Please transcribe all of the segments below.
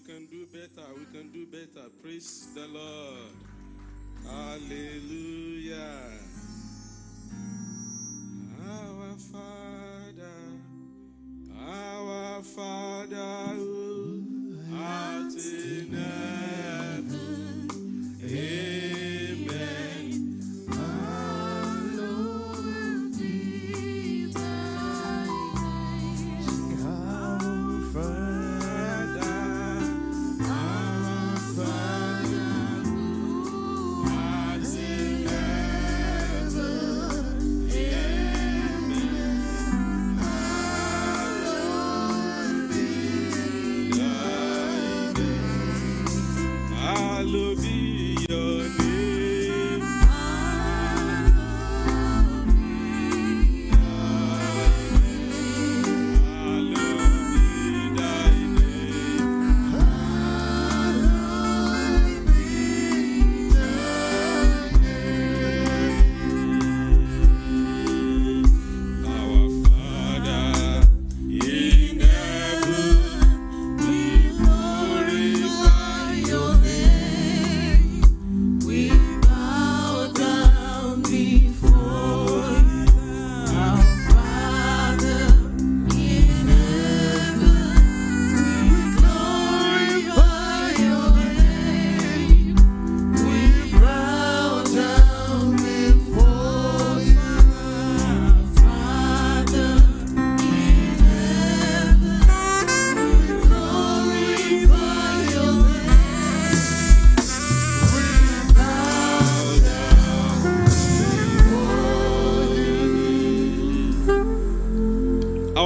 we can do better. We can do better. Praise the Lord. Hallelujah. Our Father, our Father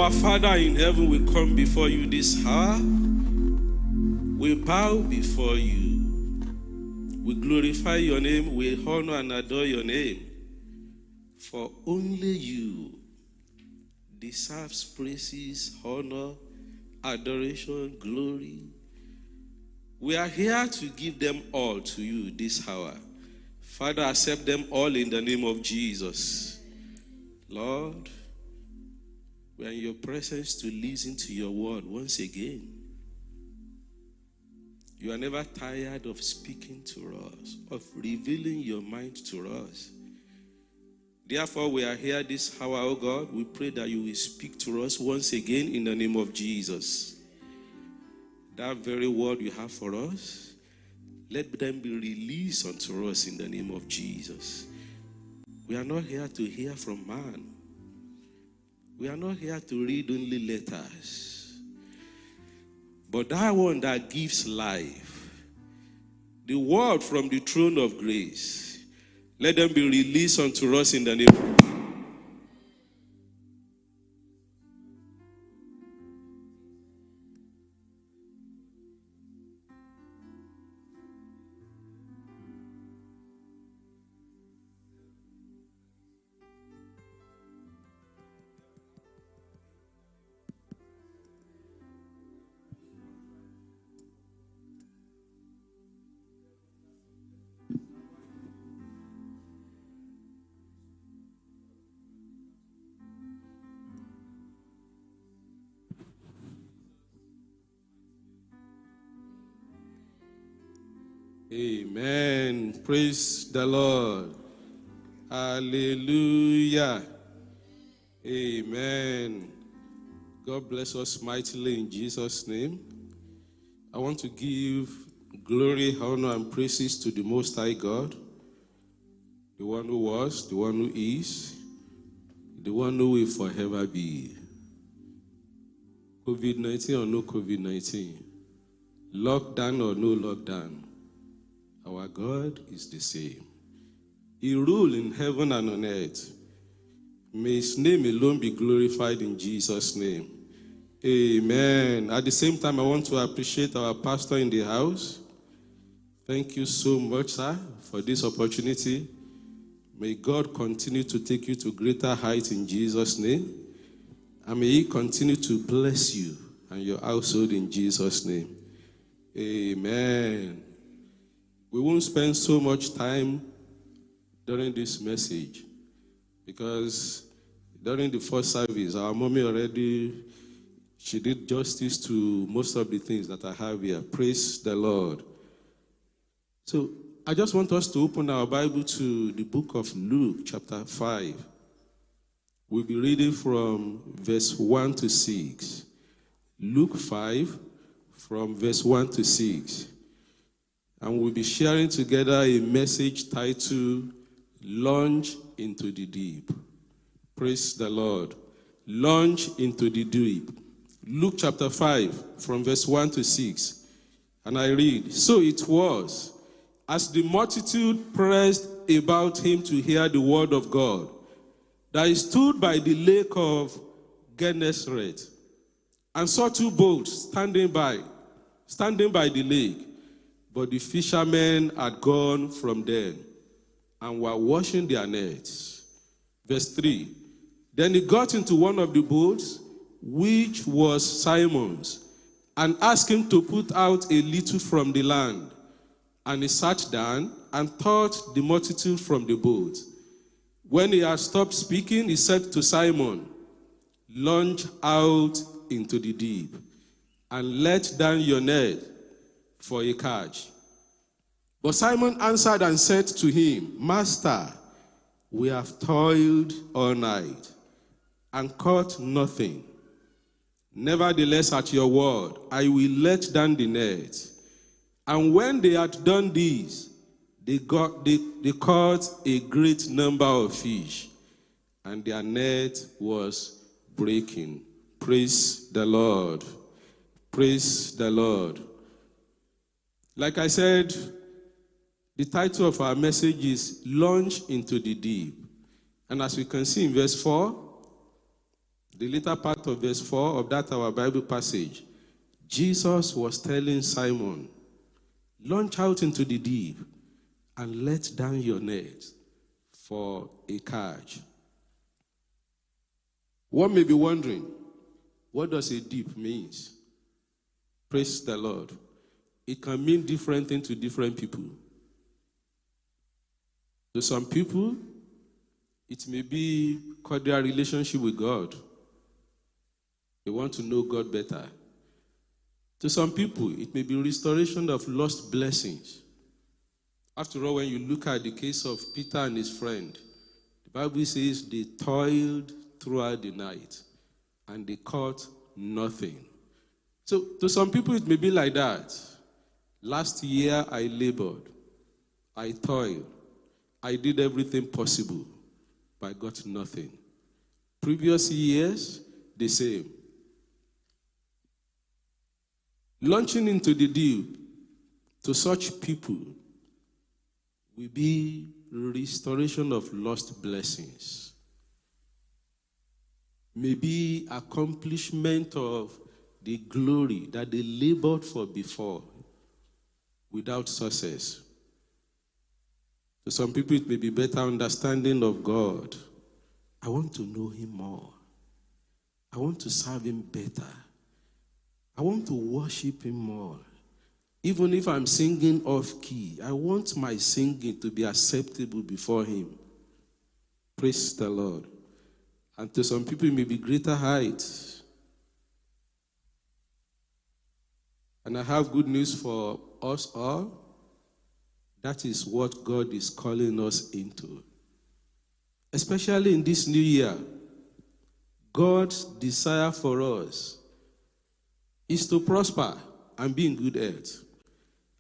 Our Father in heaven, we come before you this hour. We bow before you. We glorify your name. We honor and adore your name. For only you deserves praises, honor, adoration, glory. We are here to give them all to you this hour. Father, accept them all in the name of Jesus. Lord, we are in your presence to listen to your word once again. You are never tired of speaking to us, of revealing your mind to us. Therefore, we are here this hour, oh God. We pray that you will speak to us once again in the name of Jesus. That very word you have for us, let them be released unto us in the name of Jesus. We are not here to hear from man. We are not here to read only letters. But that one that gives life, the word from the throne of grace, let them be released unto us in the name. Amen. Praise the Lord. Hallelujah. Amen. God bless us mightily in Jesus' name. I want to give glory, honor, and praises to the Most High God, the one who was, the one who is, the one who will forever be. COVID 19 or no COVID 19, lockdown or no lockdown, our God is the same. He rules in heaven and on earth. May his name alone be glorified in Jesus' name. Amen. At the same time, I want to appreciate our pastor in the house. Thank you so much, sir, for this opportunity. May God continue to take you to greater heights in Jesus' name. And may He continue to bless you and your household in Jesus' name. Amen. We won't spend so much time during this message because during the first service, our mommy already She did justice to most of the things that I have here. Praise the Lord. So I just want us to open our Bible to the book of Luke, chapter 5. We'll be reading from verse 1 to 6. Luke 5, from verse 1 to 6. And we'll be sharing together a message titled Launch into the Deep. Praise the Lord. Launch into the deep. Luke chapter 5, from verse 1 to 6. And I read So it was, as the multitude pressed about him to hear the word of God, that he stood by the lake of Gennesaret and saw two boats standing by, standing by the lake. But the fishermen had gone from them and were washing their nets. Verse 3 Then he got into one of the boats, which was Simon's, and asked him to put out a little from the land. And he sat down and taught the multitude from the boat. When he had stopped speaking, he said to Simon, Launch out into the deep and let down your net for a catch. But Simon answered and said to him, Master, we have toiled all night and caught nothing. Nevertheless, at your word, I will let down the net. And when they had done this, they, got, they, they caught a great number of fish, and their net was breaking. Praise the Lord. Praise the Lord. Like I said, the title of our message is Launch into the Deep. And as we can see in verse 4, the later part of verse 4 of that our Bible passage, Jesus was telling Simon, Launch out into the deep and let down your net for a catch. One may be wondering, what does a deep means? Praise the Lord. It can mean different things to different people. To some people, it may be cordial relationship with God. They want to know God better. To some people, it may be restoration of lost blessings. After all, when you look at the case of Peter and his friend, the Bible says they toiled throughout the night and they caught nothing. So, to some people, it may be like that. Last year, I labored, I toiled, I did everything possible, but I got nothing. Previous years, the same. Launching into the deep to such people will be restoration of lost blessings. Maybe accomplishment of the glory that they labored for before without success. To some people, it may be better understanding of God. I want to know Him more. I want to serve Him better. I want to worship Him more. Even if I'm singing off key, I want my singing to be acceptable before Him. Praise the Lord. And to some people, it may be greater heights. And I have good news for us all. That is what God is calling us into. Especially in this new year, God's desire for us is to prosper and be in good health.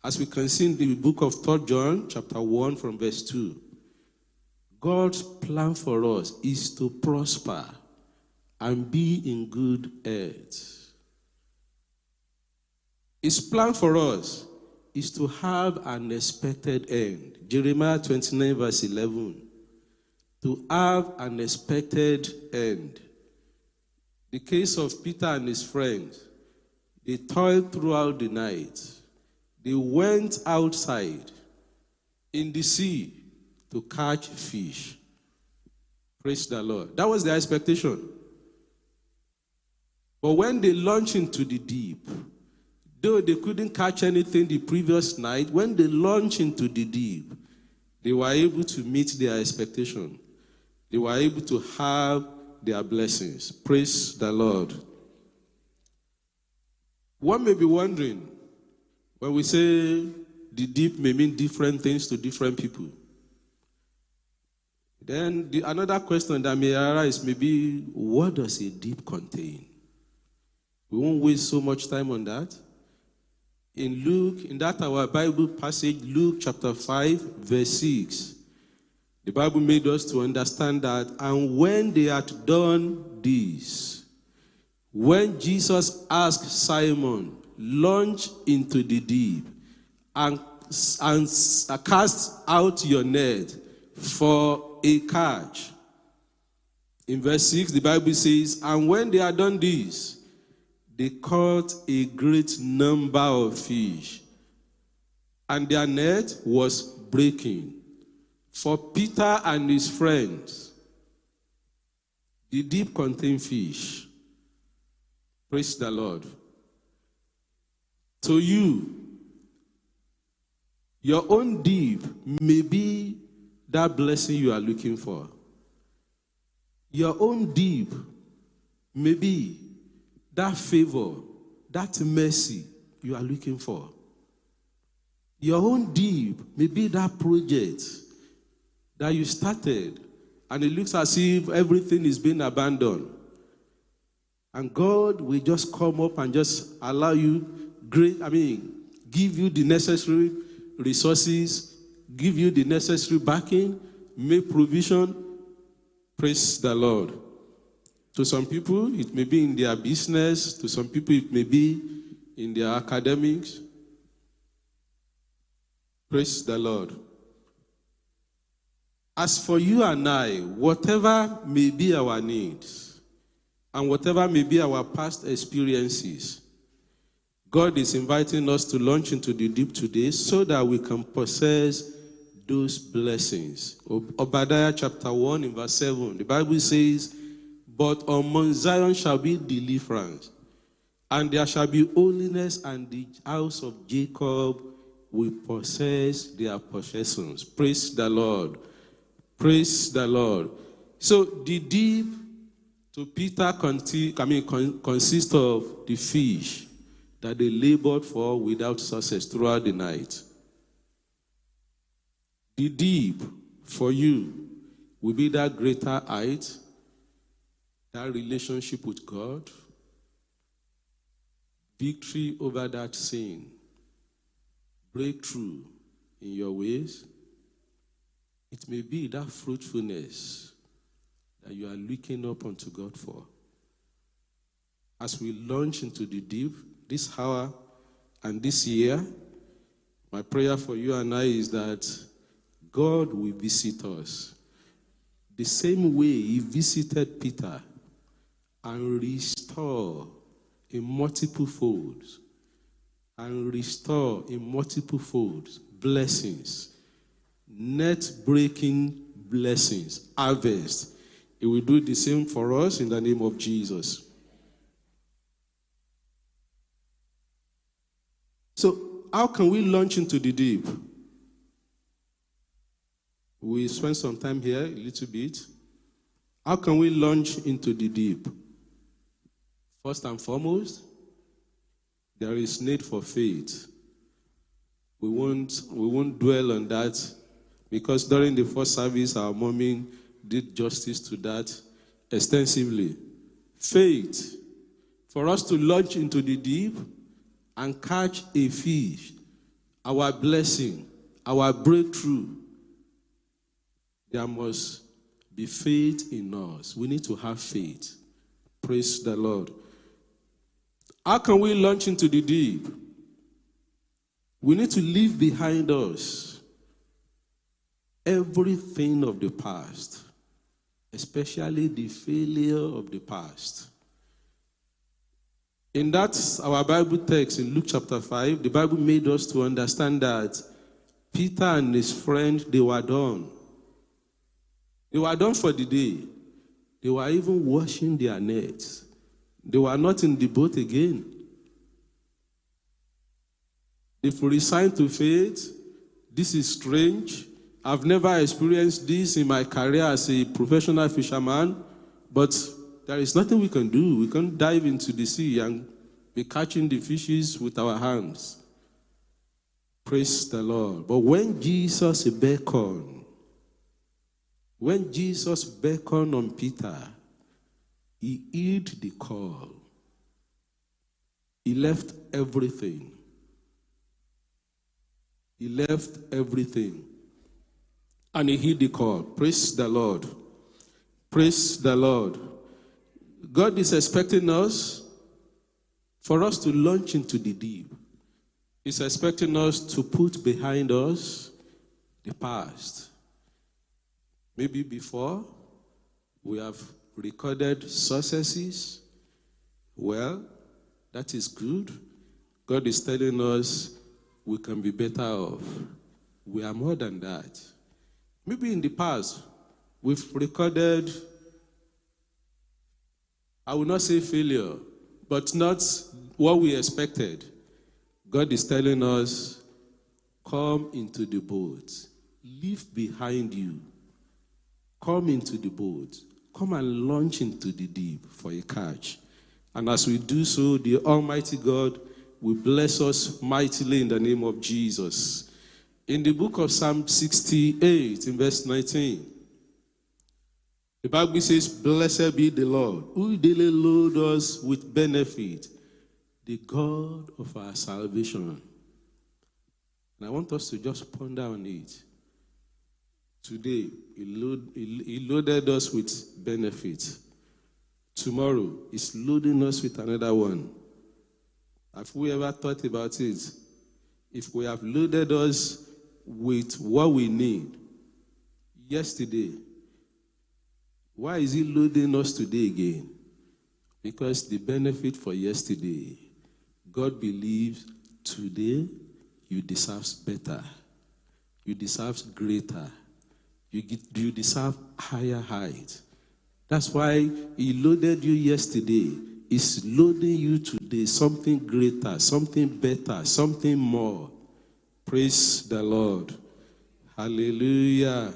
As we can see in the book of 3 John, chapter 1, from verse 2, God's plan for us is to prosper and be in good health. His plan for us is to have an expected end. Jeremiah 29, verse 11. To have an expected end. The case of Peter and his friends, they toiled throughout the night. They went outside in the sea to catch fish. Praise the Lord. That was their expectation. But when they launched into the deep, though they couldn't catch anything the previous night, when they launched into the deep, they were able to meet their expectation. They were able to have their blessings. Praise the Lord. One may be wondering when we say the deep may mean different things to different people. Then the, another question that may arise may be what does a deep contain? We won't waste so much time on that. In Luke, in that our Bible passage, Luke chapter 5, verse 6, the Bible made us to understand that, and when they had done this, when Jesus asked Simon, launch into the deep and, and cast out your net for a catch. In verse 6, the Bible says, And when they had done this, they caught a great number of fish, and their net was breaking. For Peter and his friends, the deep contained fish. Praise the Lord. To you, your own deep may be that blessing you are looking for. Your own deep may be that favor, that mercy you are looking for. Your own deep may be that project that you started and it looks as if everything is being abandoned. And God will just come up and just allow you great, I mean, give you the necessary resources, give you the necessary backing, make provision. Praise the Lord. To some people, it may be in their business, to some people, it may be in their academics. Praise the Lord. As for you and I, whatever may be our needs and whatever may be our past experiences, God is inviting us to launch into the deep today so that we can possess those blessings. Obadiah chapter 1 in verse 7, the Bible says, But on Mount Zion shall be deliverance, and there shall be holiness, and the house of Jacob will possess their possessions. Praise the Lord. Praise the Lord. So the deep to Peter conti- I mean, con- consists of the fish that they labored for without success throughout the night. The deep for you will be that greater height, that relationship with God, victory over that sin, breakthrough in your ways. It may be that fruitfulness that you are looking up unto God for. As we launch into the deep this hour and this year, my prayer for you and I is that God will visit us the same way He visited Peter and restore in multiple folds and restore in multiple folds blessings, net breaking blessings, harvest. He will do the same for us in the name of Jesus. So, how can we launch into the deep? We spend some time here a little bit. How can we launch into the deep? First and foremost, there is need for faith. We won't, we won't dwell on that because during the first service, our mommy did justice to that extensively. Faith, for us to launch into the deep and catch a fish, our blessing, our breakthrough, there must be faith in us. We need to have faith. Praise the Lord. How can we launch into the deep? We need to leave behind us everything of the past, especially the failure of the past. In that, our Bible text in Luke chapter 5, the Bible made us to understand that Peter and his friend, they were done. They were done for the day. They were even washing their nets. They were not in the boat again. If we resign to faith, this is strange. I've never experienced this in my career as a professional fisherman, but there is nothing we can do. We can dive into the sea and be catching the fishes with our hands. Praise the Lord. But when Jesus beckoned, when Jesus beckoned on Peter, he heard the call. He left everything. He left everything. And he heard the call. Praise the Lord. Praise the Lord. God is expecting us for us to launch into the deep. He's expecting us to put behind us the past. Maybe before we have recorded successes. Well, that is good. God is telling us we can be better off. We are more than that. Maybe in the past, we've recorded, I will not say failure, but not what we expected. God is telling us, come into the boat, leave behind you, come into the boat, come and launch into the deep for a catch. And as we do so, the Almighty God will bless us mightily in the name of Jesus. In the book of Psalm 68, in verse 19, the Bible says, Blessed be the Lord, who daily load us with benefit, the God of our salvation. And I want us to just ponder on it. Today, he, load, he, he loaded us with benefits. Tomorrow, he's loading us with another one. Have we ever thought about it? If we have loaded us with what we need yesterday, why is he loading us today again? Because the benefit for yesterday, God believes today you deserve better, you deserve greater, you, get, you deserve higher height. That's why he loaded you yesterday. He's loading you today something greater, something better, something more. Praise the Lord. Hallelujah.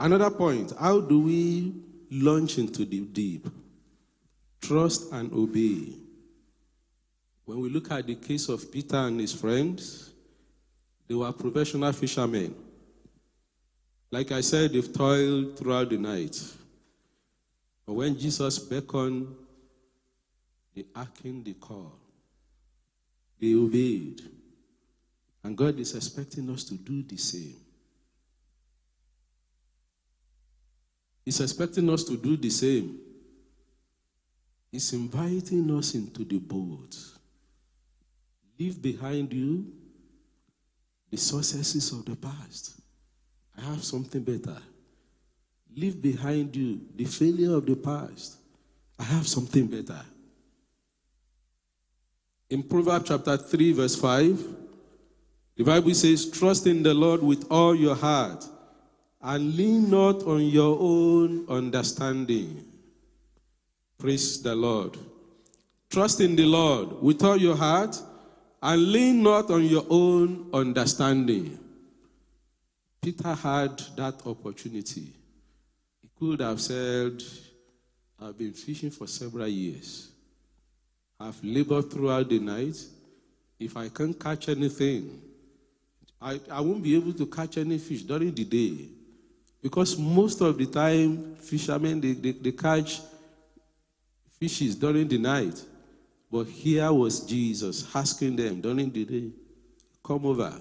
Another point how do we launch into the deep? Trust and obey. When we look at the case of Peter and his friends, they were professional fishermen. Like I said, they've toiled throughout the night. But when Jesus beckoned, they hearkened the call. They obeyed. And God is expecting us to do the same. He's expecting us to do the same. He's inviting us into the boat. Leave behind you the successes of the past. I have something better. Leave behind you the failure of the past. I have something better. In Proverbs chapter 3, verse 5, the Bible says, Trust in the Lord with all your heart and lean not on your own understanding. Praise the Lord. Trust in the Lord with all your heart and lean not on your own understanding. Peter had that opportunity. He could have said, I've been fishing for several years. I've labored throughout the night. If I can't catch anything, I, I won't be able to catch any fish during the day. Because most of the time, fishermen, they, they, they catch fishes during the night. But here was Jesus asking them during the day, come over,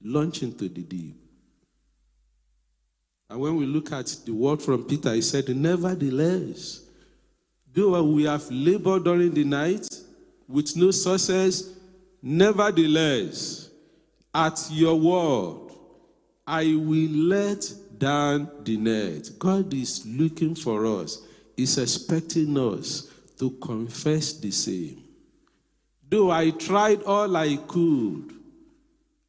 launch into the deep. And when we look at the word from Peter, he said, Nevertheless, though we have labored during the night with no success, nevertheless, at your word, I will let down the net. God is looking for us, He's expecting us to confess the same. Though I tried all I could,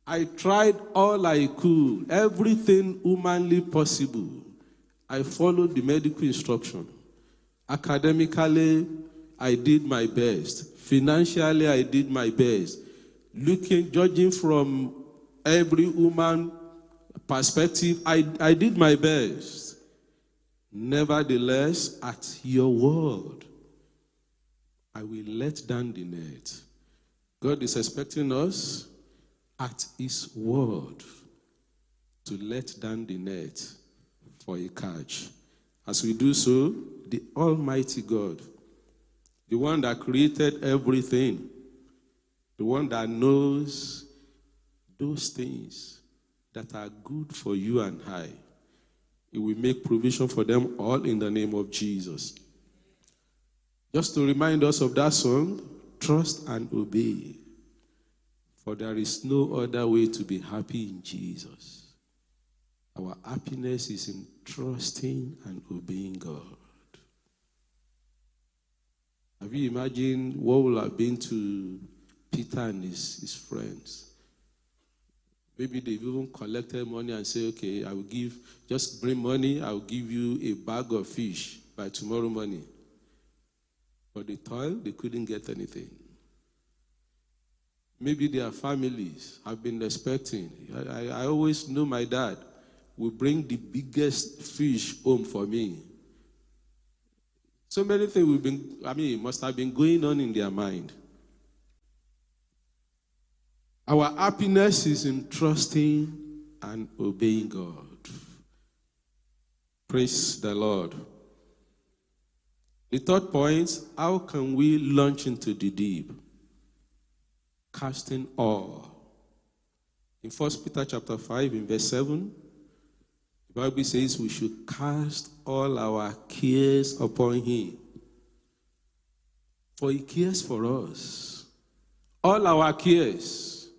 I tried all I could, everything humanly possible. I followed the medical instruction. Academically, I did my best. Financially, I did my best. Looking, judging from every human perspective, I, I did my best. Nevertheless, at your word, I will let down the net. God is expecting us at his word to let down the net for a catch. As we do so, the Almighty God, the one that created everything, the one that knows those things that are good for you and I, He will make provision for them all in the name of Jesus. Just to remind us of that song, trust and obey. For there is no other way to be happy in Jesus. Our happiness is in trusting and obeying God. Have you imagined what would have been to Peter and his, his friends? Maybe they've even collected money and say, okay, I will give, just bring money, I will give you a bag of fish by tomorrow morning. But they toiled, they couldn't get anything. Maybe their families have been expecting. I, I, I always knew my dad would bring the biggest fish home for me. So many things we've been, I mean, must have been going on in their mind. Our happiness is in trusting and obeying God. Praise the Lord. The third point how can we launch into the deep? Casting all. In 1 Peter chapter 5, in verse 7, the Bible says we should cast all our cares upon Him. For He cares for us. All our cares.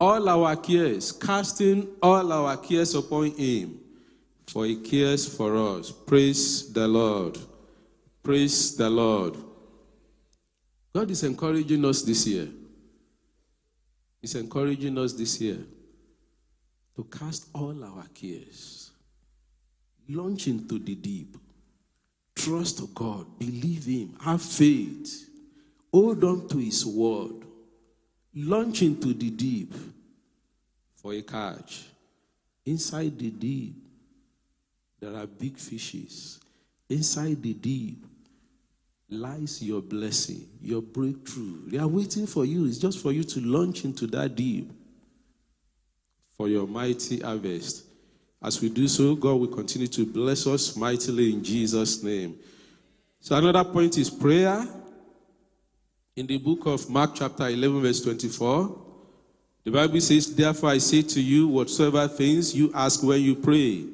All our cares. Casting all our cares upon Him. For He cares for us. Praise the Lord. Praise the Lord. God is encouraging us this year. He's encouraging us this year to cast all our cares, launch into the deep, trust to God, believe Him, have faith, hold on to His word, launch into the deep for a catch. Inside the deep, there are big fishes. Inside the deep lies your blessing, your breakthrough. They are waiting for you. It's just for you to launch into that deep for your mighty harvest. As we do so, God will continue to bless us mightily in Jesus' name. So, another point is prayer. In the book of Mark, chapter 11, verse 24, the Bible says, Therefore I say to you, whatsoever things you ask when you pray,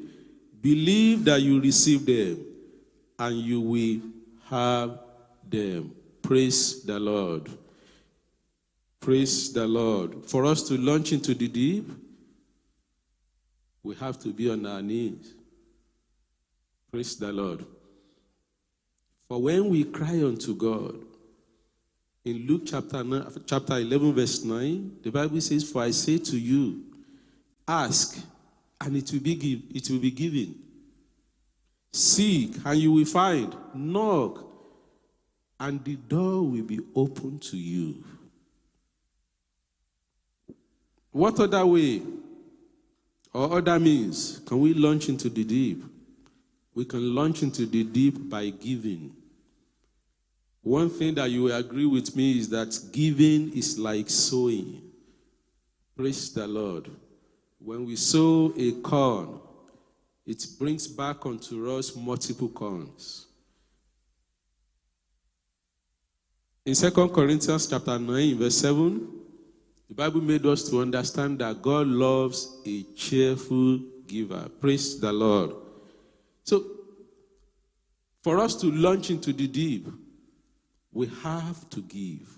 believe that you receive them, and you will have them. Praise the Lord. Praise the Lord. For us to launch into the deep, we have to be on our knees. Praise the Lord. For when we cry unto God, in Luke chapter, 9, chapter 11, verse 9, the Bible says, For I say to you, ask, and it will be, give, it will be given. Seek, and you will find. Knock, and the door will be open to you. What other way or other means can we launch into the deep? We can launch into the deep by giving. One thing that you will agree with me is that giving is like sowing. Praise the Lord. When we sow a corn, it brings back unto us multiple corns. In 2 Corinthians chapter 9, verse 7, the Bible made us to understand that God loves a cheerful giver. Praise the Lord. So, for us to launch into the deep, we have to give.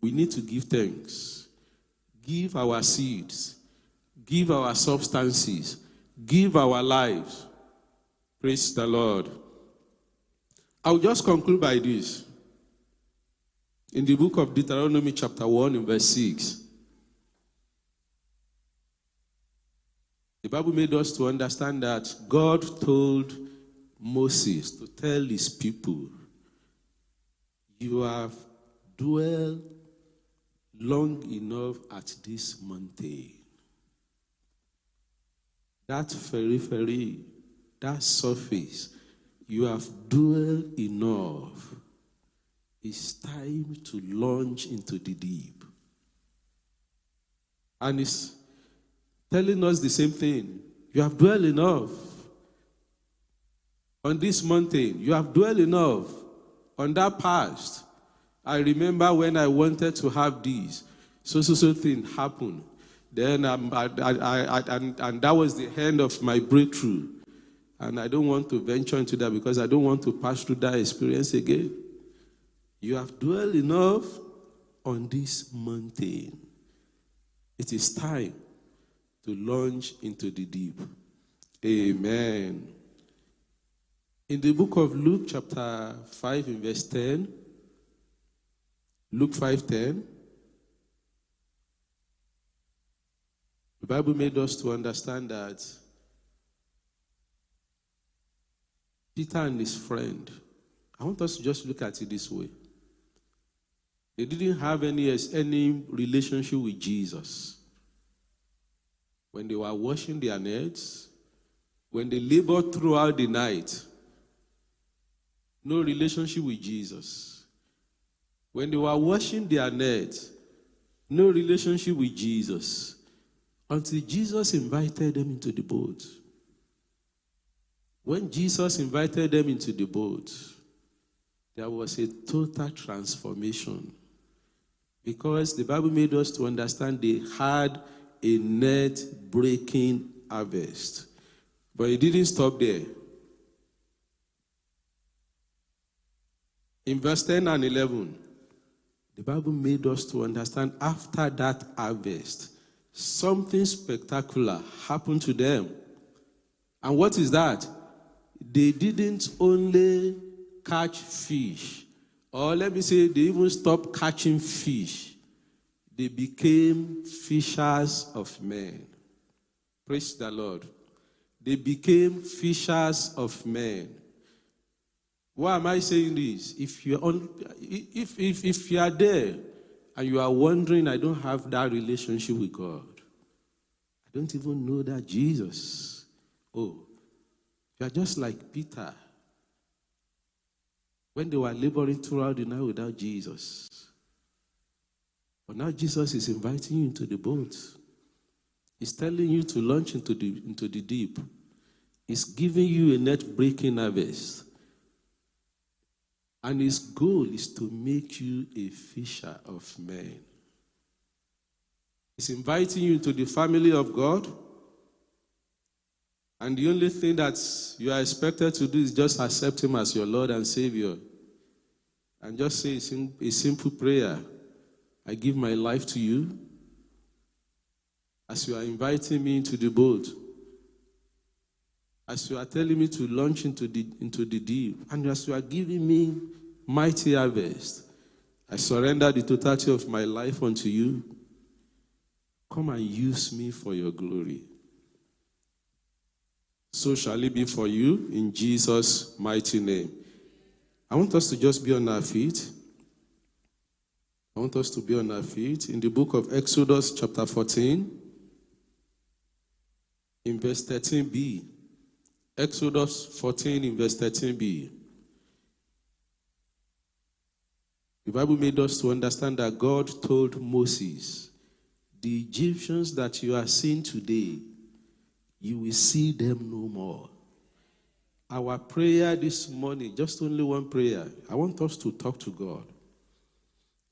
We need to give thanks. Give our seeds. Give our substances. Give our lives. Praise the Lord. I'll just conclude by this. In the book of Deuteronomy, chapter 1, in verse 6, the Bible made us to understand that God told Moses to tell his people, You have dwelled long enough at this mountain. That very that surface, you have dwelled enough. It's time to launch into the deep. And it's telling us the same thing. You have dwelled enough on this mountain. You have dwelled enough on that past. I remember when I wanted to have this, so so so thing happened. Then um, I, I, I, and, and that was the end of my breakthrough. And I don't want to venture into that because I don't want to pass through that experience again. You have dwelled enough on this mountain. It is time to launch into the deep. Amen. In the book of Luke, chapter 5, in verse 10, Luke 5 10, the Bible made us to understand that Peter and his friend, I want us to just look at it this way. They didn't have any, any relationship with Jesus. When they were washing their nets, when they labored throughout the night, no relationship with Jesus. When they were washing their nets, no relationship with Jesus. Until Jesus invited them into the boat. When Jesus invited them into the boat, there was a total transformation. Because the Bible made us to understand they had a net breaking harvest. But it didn't stop there. In verse 10 and 11, the Bible made us to understand after that harvest, something spectacular happened to them. And what is that? They didn't only catch fish, or let me say, they even stopped catching fish. They became fishers of men. Praise the Lord. They became fishers of men. Why am I saying this? If you on, if, if, if you are there and you are wondering, I don't have that relationship with God, I don't even know that Jesus. Oh, you are just like Peter when they were laboring throughout the night without Jesus. But now Jesus is inviting you into the boat. He's telling you to launch into the, into the deep. He's giving you a net breaking harvest. And his goal is to make you a fisher of men. He's inviting you into the family of God. And the only thing that you are expected to do is just accept Him as your Lord and Savior. And just say a, simple prayer I give my life to you. As you are inviting me into the boat, as you are telling me to launch into the, into the deep, and as you are giving me mighty harvest, I surrender the totality of my life unto you. Come and use me for your glory. So shall it be for you in Jesus' mighty name. I want us to just be on our feet. I want us to be on our feet. In the book of Exodus, chapter 14, in verse 13b. Exodus 14, in verse 13b. The Bible made us to understand that God told Moses, The Egyptians that you are seeing today, you will see them no more. Our prayer this morning, just only one prayer. I want us to talk to God.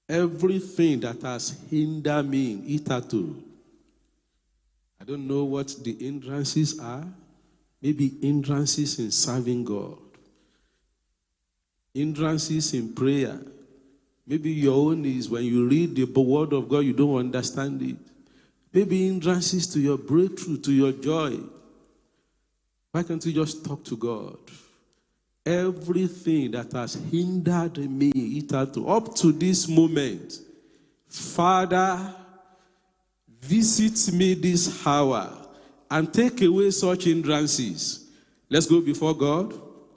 Everything that has hindered me in Itatu, I don't know what the hindrances are. Maybe hindrances in serving God, hindrances in prayer. Maybe your own is when you read the word of God, you don't understand it. Maybe hindrances to your breakthrough, to your joy. Why can't you just talk to God? Everything that has hindered me hitherto, up to this moment, Father, visit me this hour and take away such hindrances. Let's go before God.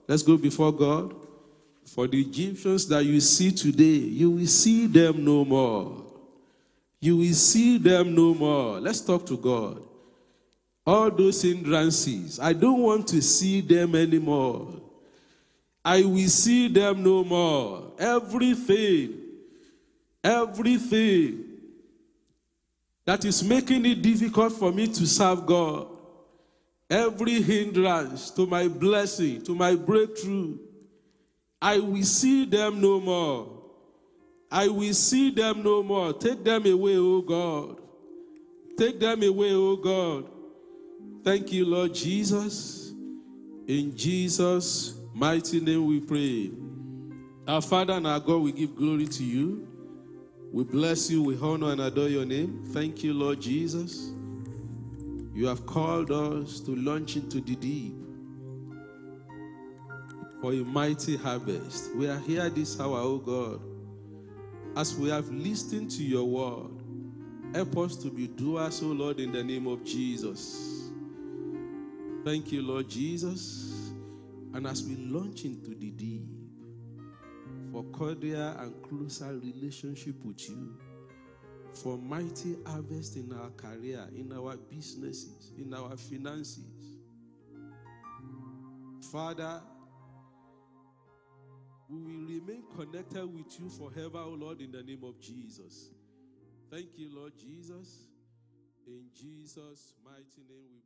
Let's go before God. For the Egyptians that you see today, you will see them no more. You will see them no more. Let's talk to God. all those hindrances. I don't want to see them anymore. I will see them no more. Everything, everything that is making it difficult for me to serve God, every hindrance to my blessing, to my breakthrough, I will see them no more. I will see them no more. Take them away, O God. Take them away, O God. Thank you, Lord Jesus. In Jesus' mighty name we pray. Our Father and our God, we give glory to you. We bless you, we honor and adore your name. Thank you, Lord Jesus. You have called us to launch into the deep for a mighty harvest. We are here this hour, O God, as we have listened to your word. Help us to be doers, O Lord, in the name of Jesus. Thank you, Lord Jesus. And as we launch into the deep for cordial and closer relationship with you, for mighty harvest in our career, in our businesses, in our finances. Father, we will remain connected with you forever, O Lord, in the name of Jesus. Thank you, Lord Jesus. In Jesus' mighty name we.